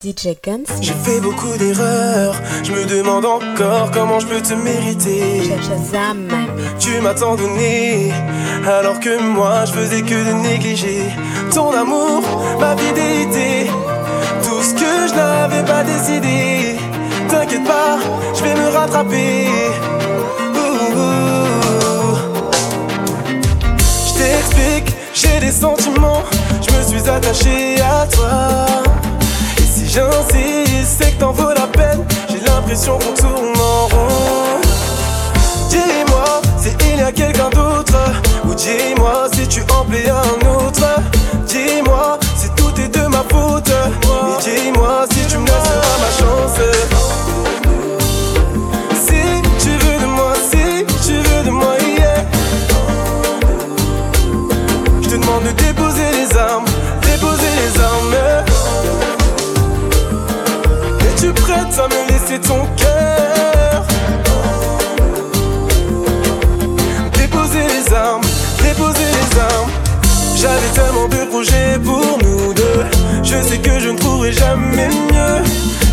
DJ Guns. J'ai fait beaucoup d'erreurs, je me demande encore comment je peux te mériter. Shazam. Tu m'as tant donné, alors que moi je faisais que de négliger ton amour, ma fidélité, tout ce que je n'avais pas décidé. T'inquiète pas, je vais me rattraper. Je t'explique, j'ai des sentiments, je me suis attaché à toi. J'insiste, c'est que t'en vaut la peine. J'ai l'impression qu'on tourne en rond. Dis-moi si il y a quelqu'un d'autre. Ou dis-moi si tu en plais un autre. Dis-moi si tout est de ma faute. Et dis-moi si tu me laisseras ma chance. Laisser ton cœur? Déposer les armes, déposer les armes. J'avais tellement de projets pour nous deux. Je sais que je ne trouverai jamais mieux.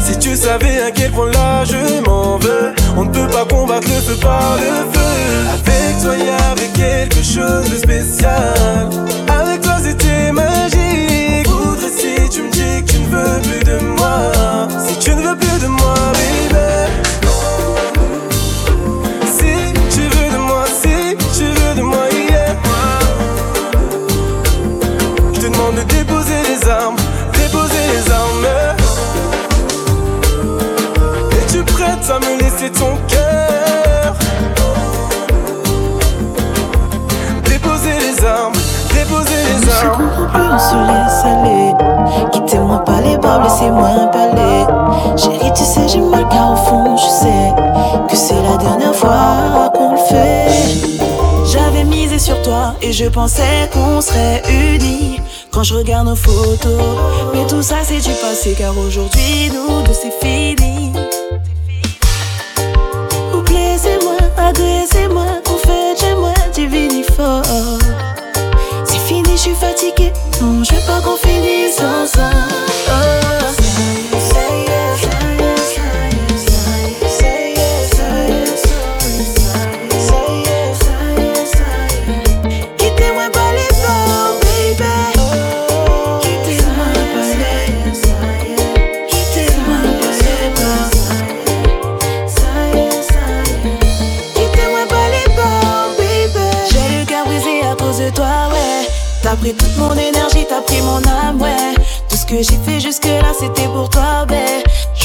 Si tu savais à quel point là je m'en veux, on ne peut pas combattre le feu par le feu. Avec toi, y avait quelque chose de spécial. Avec veux plus de moi. Si tu ne veux plus de moi, baby. Si tu veux de moi, si tu veux de moi, yeah. Je te demande de déposer les armes, déposer les armes. Es-tu prête à me laisser ton cœur? Déposer les armes, déposer les Je armes. Et je pensais qu'on serait unis. Quand je regarde nos photos, mais tout ça c'est du passé car aujourd'hui nous deux c'est fini. Plaisez-moi, agressez-moi, on fait chez moi du fort. C'est fini, je suis fatiguée.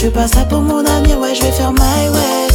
Je fais pas ça pour mon avenir, ouais, je vais faire my way.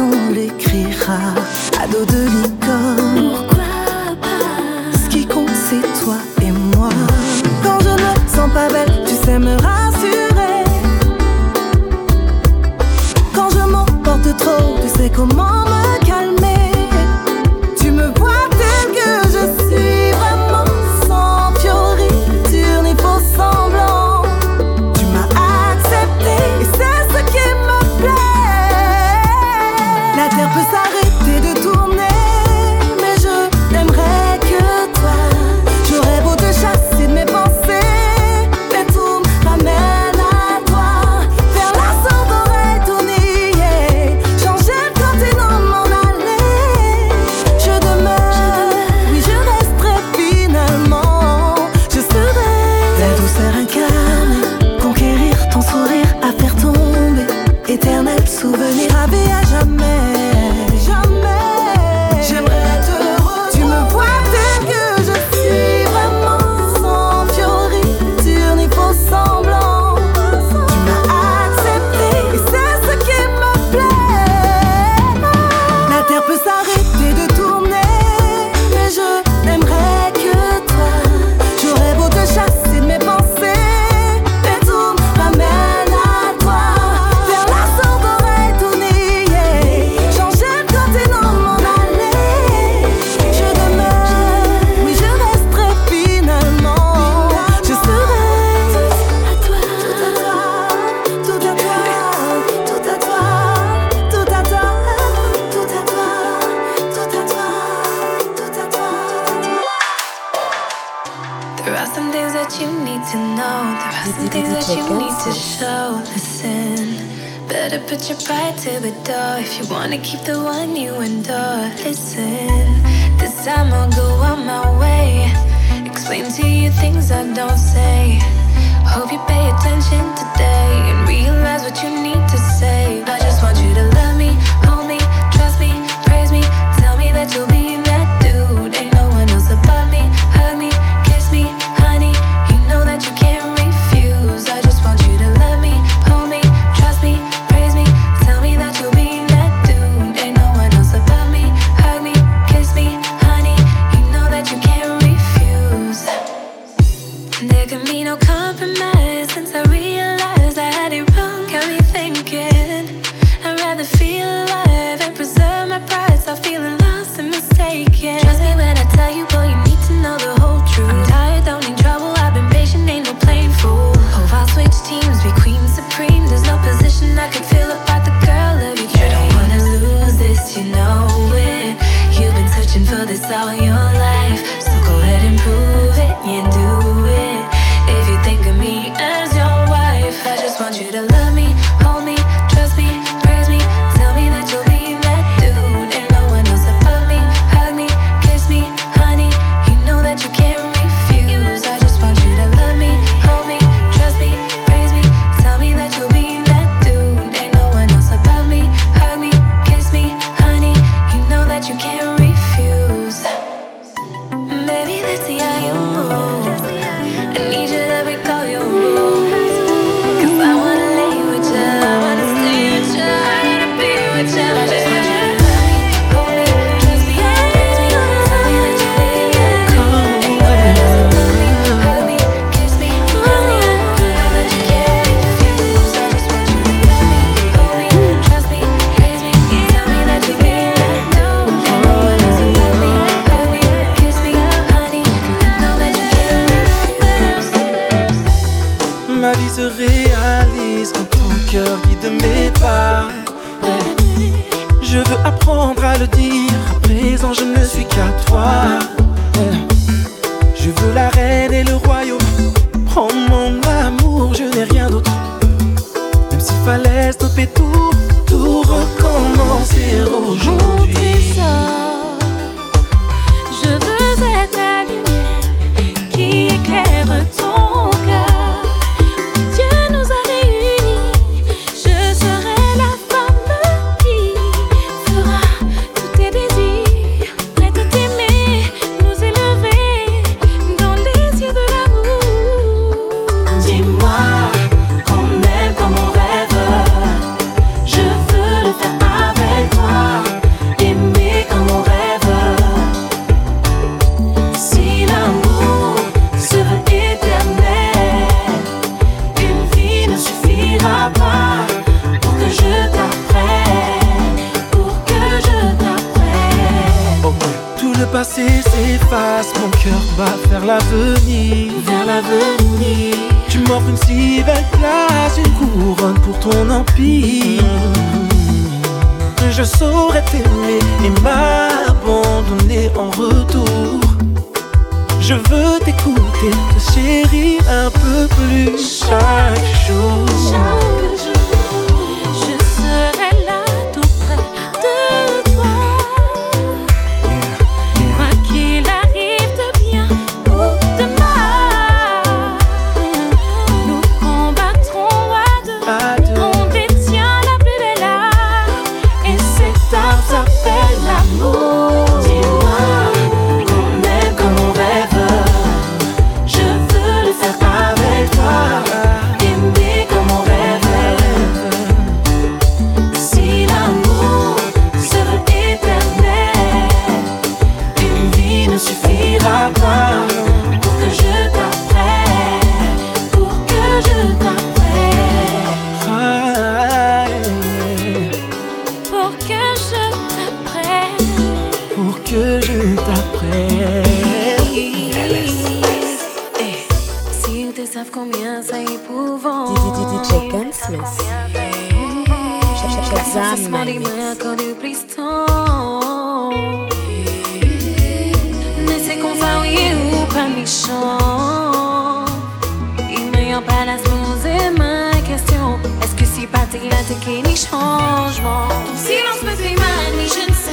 on l'écrira à dos de licorne. Pourquoi pas? Ce qui compte, c'est toi et moi. Quand je ne me sens pas belle, tu sais me rassurer. Quand je m'emporte trop, tu sais comment. something that you need to show. Listen, better put your pride to the door if you wanna keep the one you adore. Listen, this time I'll go on my way. Explain to you things I don't say. Hope you pay attention today and realize what you need to say. I just want you to love me. cœur bat vers l'avenir. Vers l'avenir. Tu m'offres une si belle place, une couronne pour ton empire. Je saurais t'aimer et m'abandonner en retour. Je veux t'écouter, te chérir un peu plus chaque jour. en balance posé ma question Est-ce que c'est pas t'es là, t'es qu'il y changement Ton silence me fait mal, mais je ne sais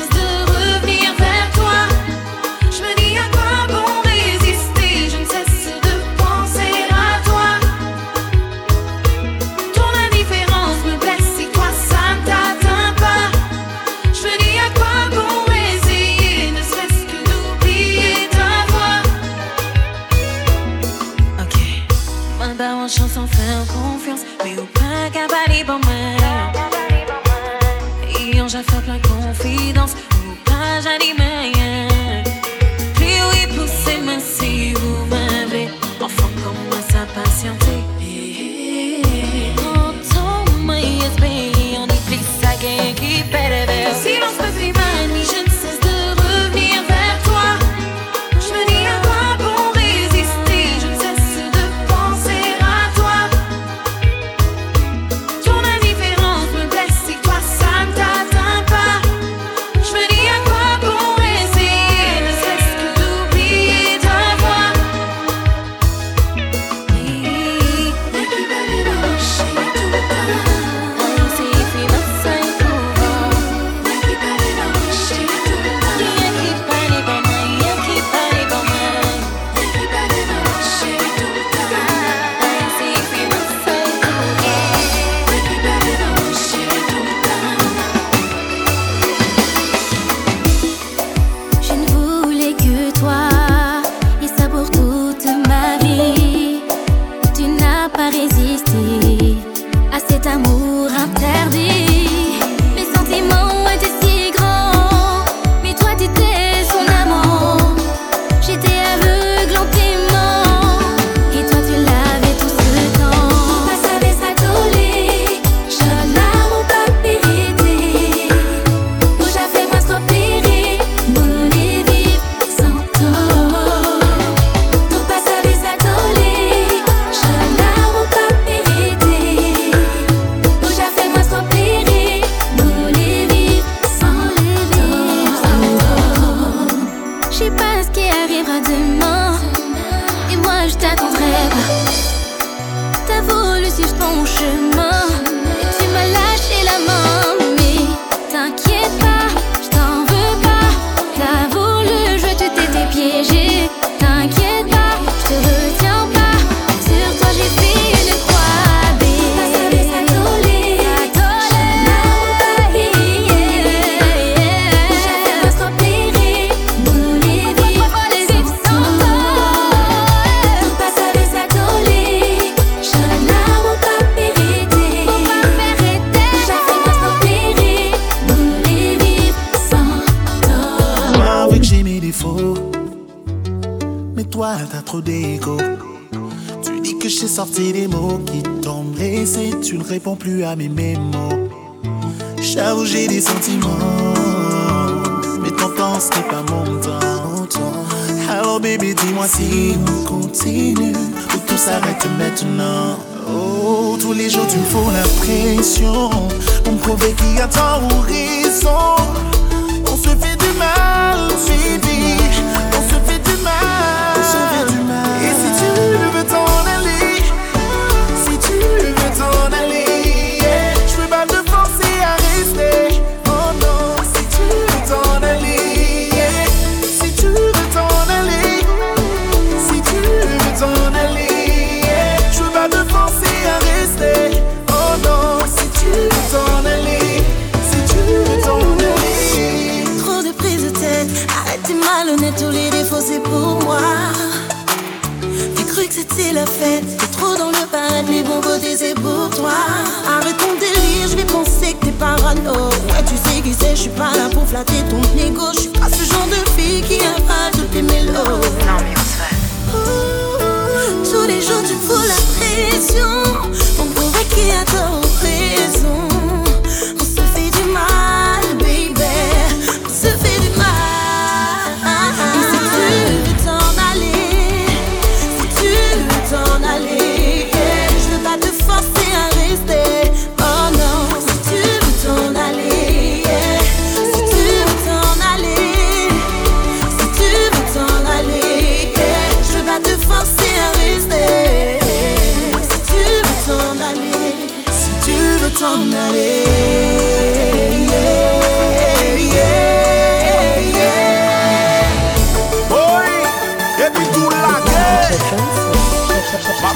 j'ai pas mon temps autant. Alors bébé, dis-moi si on continue ou tout s'arrête maintenant. Oh, tous les jours tu me fous la pression pour me prouver qu'il y a tant horizon. On se fait du mal, baby.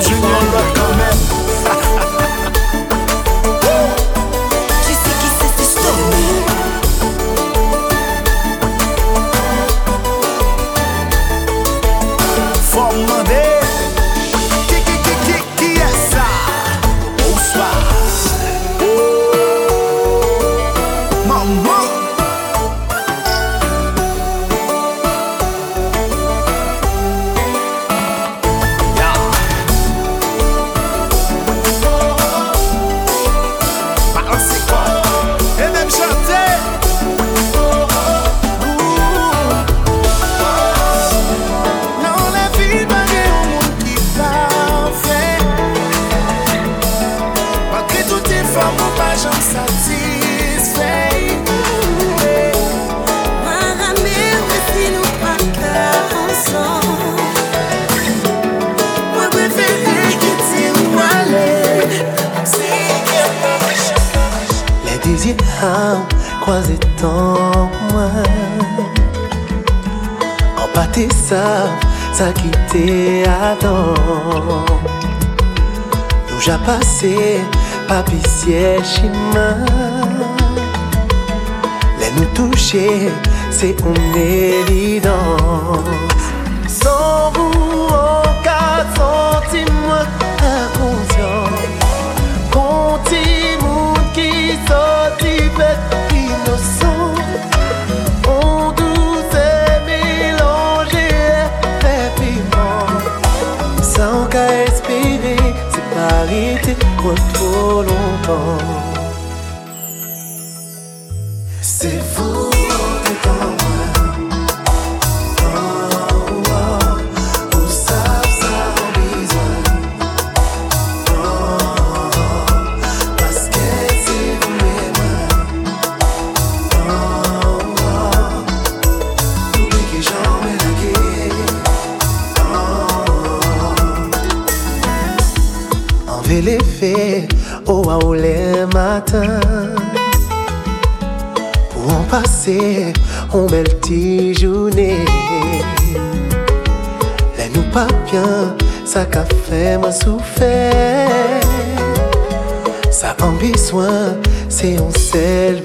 춤추며 trop longtemps. Pour en passer, on belle petite journée. Les nous pas bien, ça qu'a fait moi souffert. Ça en besoin, c'est un seul.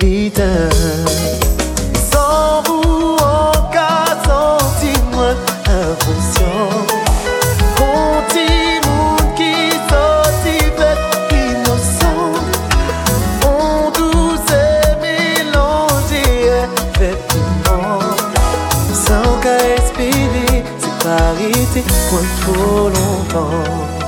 Arrêté point trop longtemps.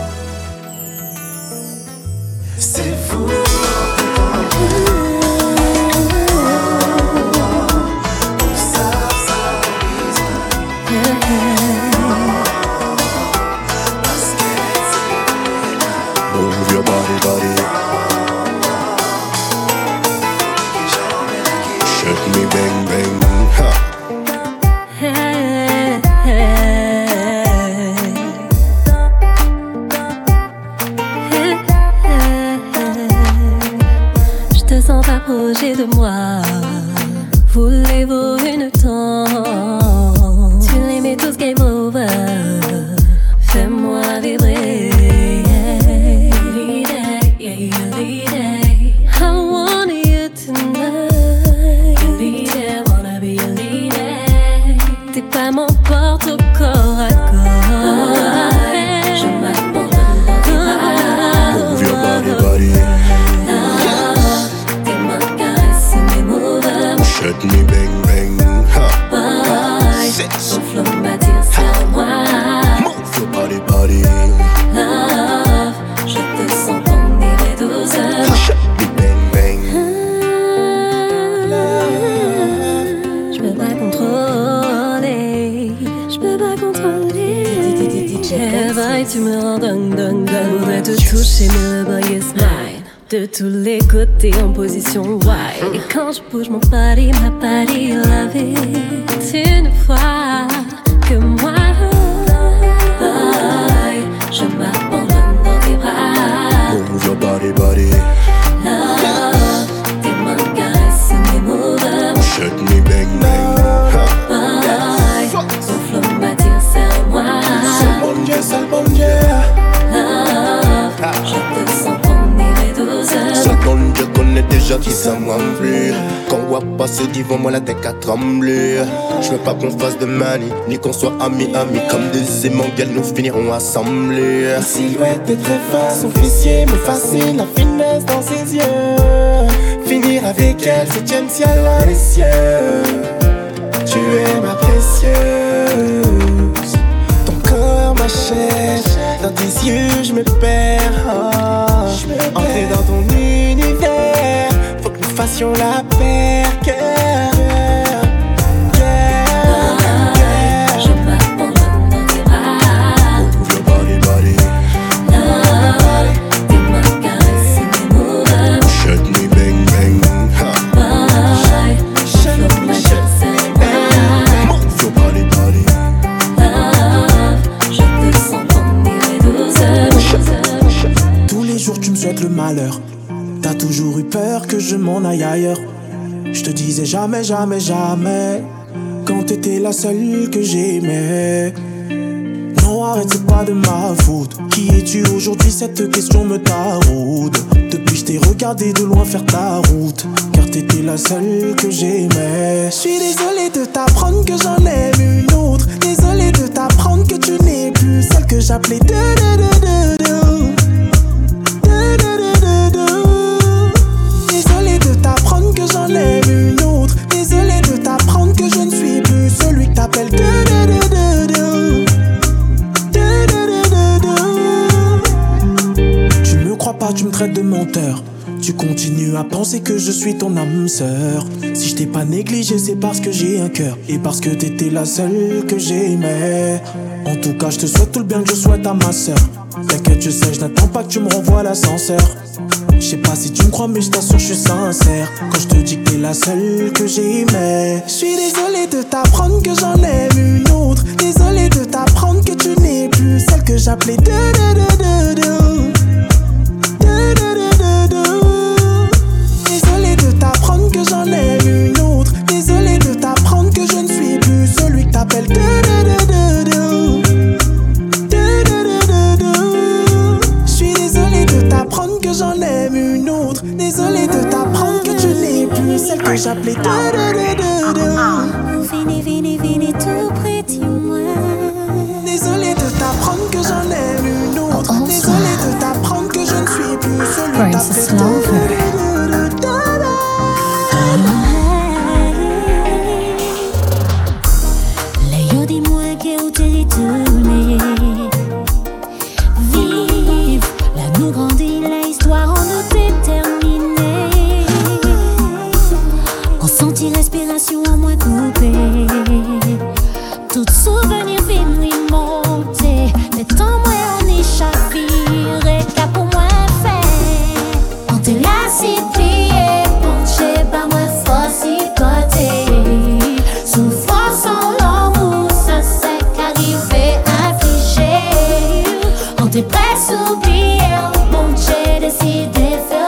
Déjà qui moi plus. Quand on voit passer devant moi la tête à trembler. Je veux pas qu'on fasse de manie, ni qu'on soit amis, amis. Comme des aimants, nous finirons assemblés. La silhouette est très fin, son fessier me fascine, la finesse dans ses yeux. Finir avec elle, septième ciel dans les cieux. Tu es ma précieuse, ton corps, ma chair. Dans tes yeux, je me perds. Entrer dans ton fassions la douceur. Tous les jours tu me souhaites le malheur. Toujours eu peur que je m'en aille ailleurs. Je te disais jamais, jamais, jamais. Quand t'étais la seule que j'aimais. Non, arrête, c'est pas de ma faute. Qui es-tu aujourd'hui? Cette question me taraude. Depuis, je t'ai regardé de loin faire ta route. Car t'étais la seule que j'aimais. Je suis désolé de t'apprendre que j'en aime une autre. Désolé de t'apprendre que tu n'es plus celle que j'appelais de tu me traites de menteur. Tu continues à penser que je suis ton âme sœur. Si je t'ai pas négligé, c'est parce que j'ai un cœur. Et parce que t'étais la seule que j'aimais. En tout cas, je te souhaite tout le bien que je souhaite à ma sœur. T'inquiète, je sais, je n'attends pas que tu me renvoies l'ascenseur. Je sais pas si tu me crois, mais je t'assure, je suis sincère. Quand je te dis que t'es la seule que j'aimais. Je suis désolé de t'apprendre que j'en aime une autre. Désolé de t'apprendre que tu n'es plus celle que j'appelais de de de de de. vini, vini, vini, tout près de moi. Désolé de t'apprendre que j'en ai une autre. Désolé de t'apprendre que je ne suis plus celui d'après toi. Depresso, presso, eu vou te defender.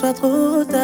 soit trop tard.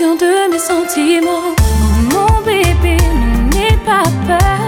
de mes sentiments. Oh mon bébé, n'aie pas peur.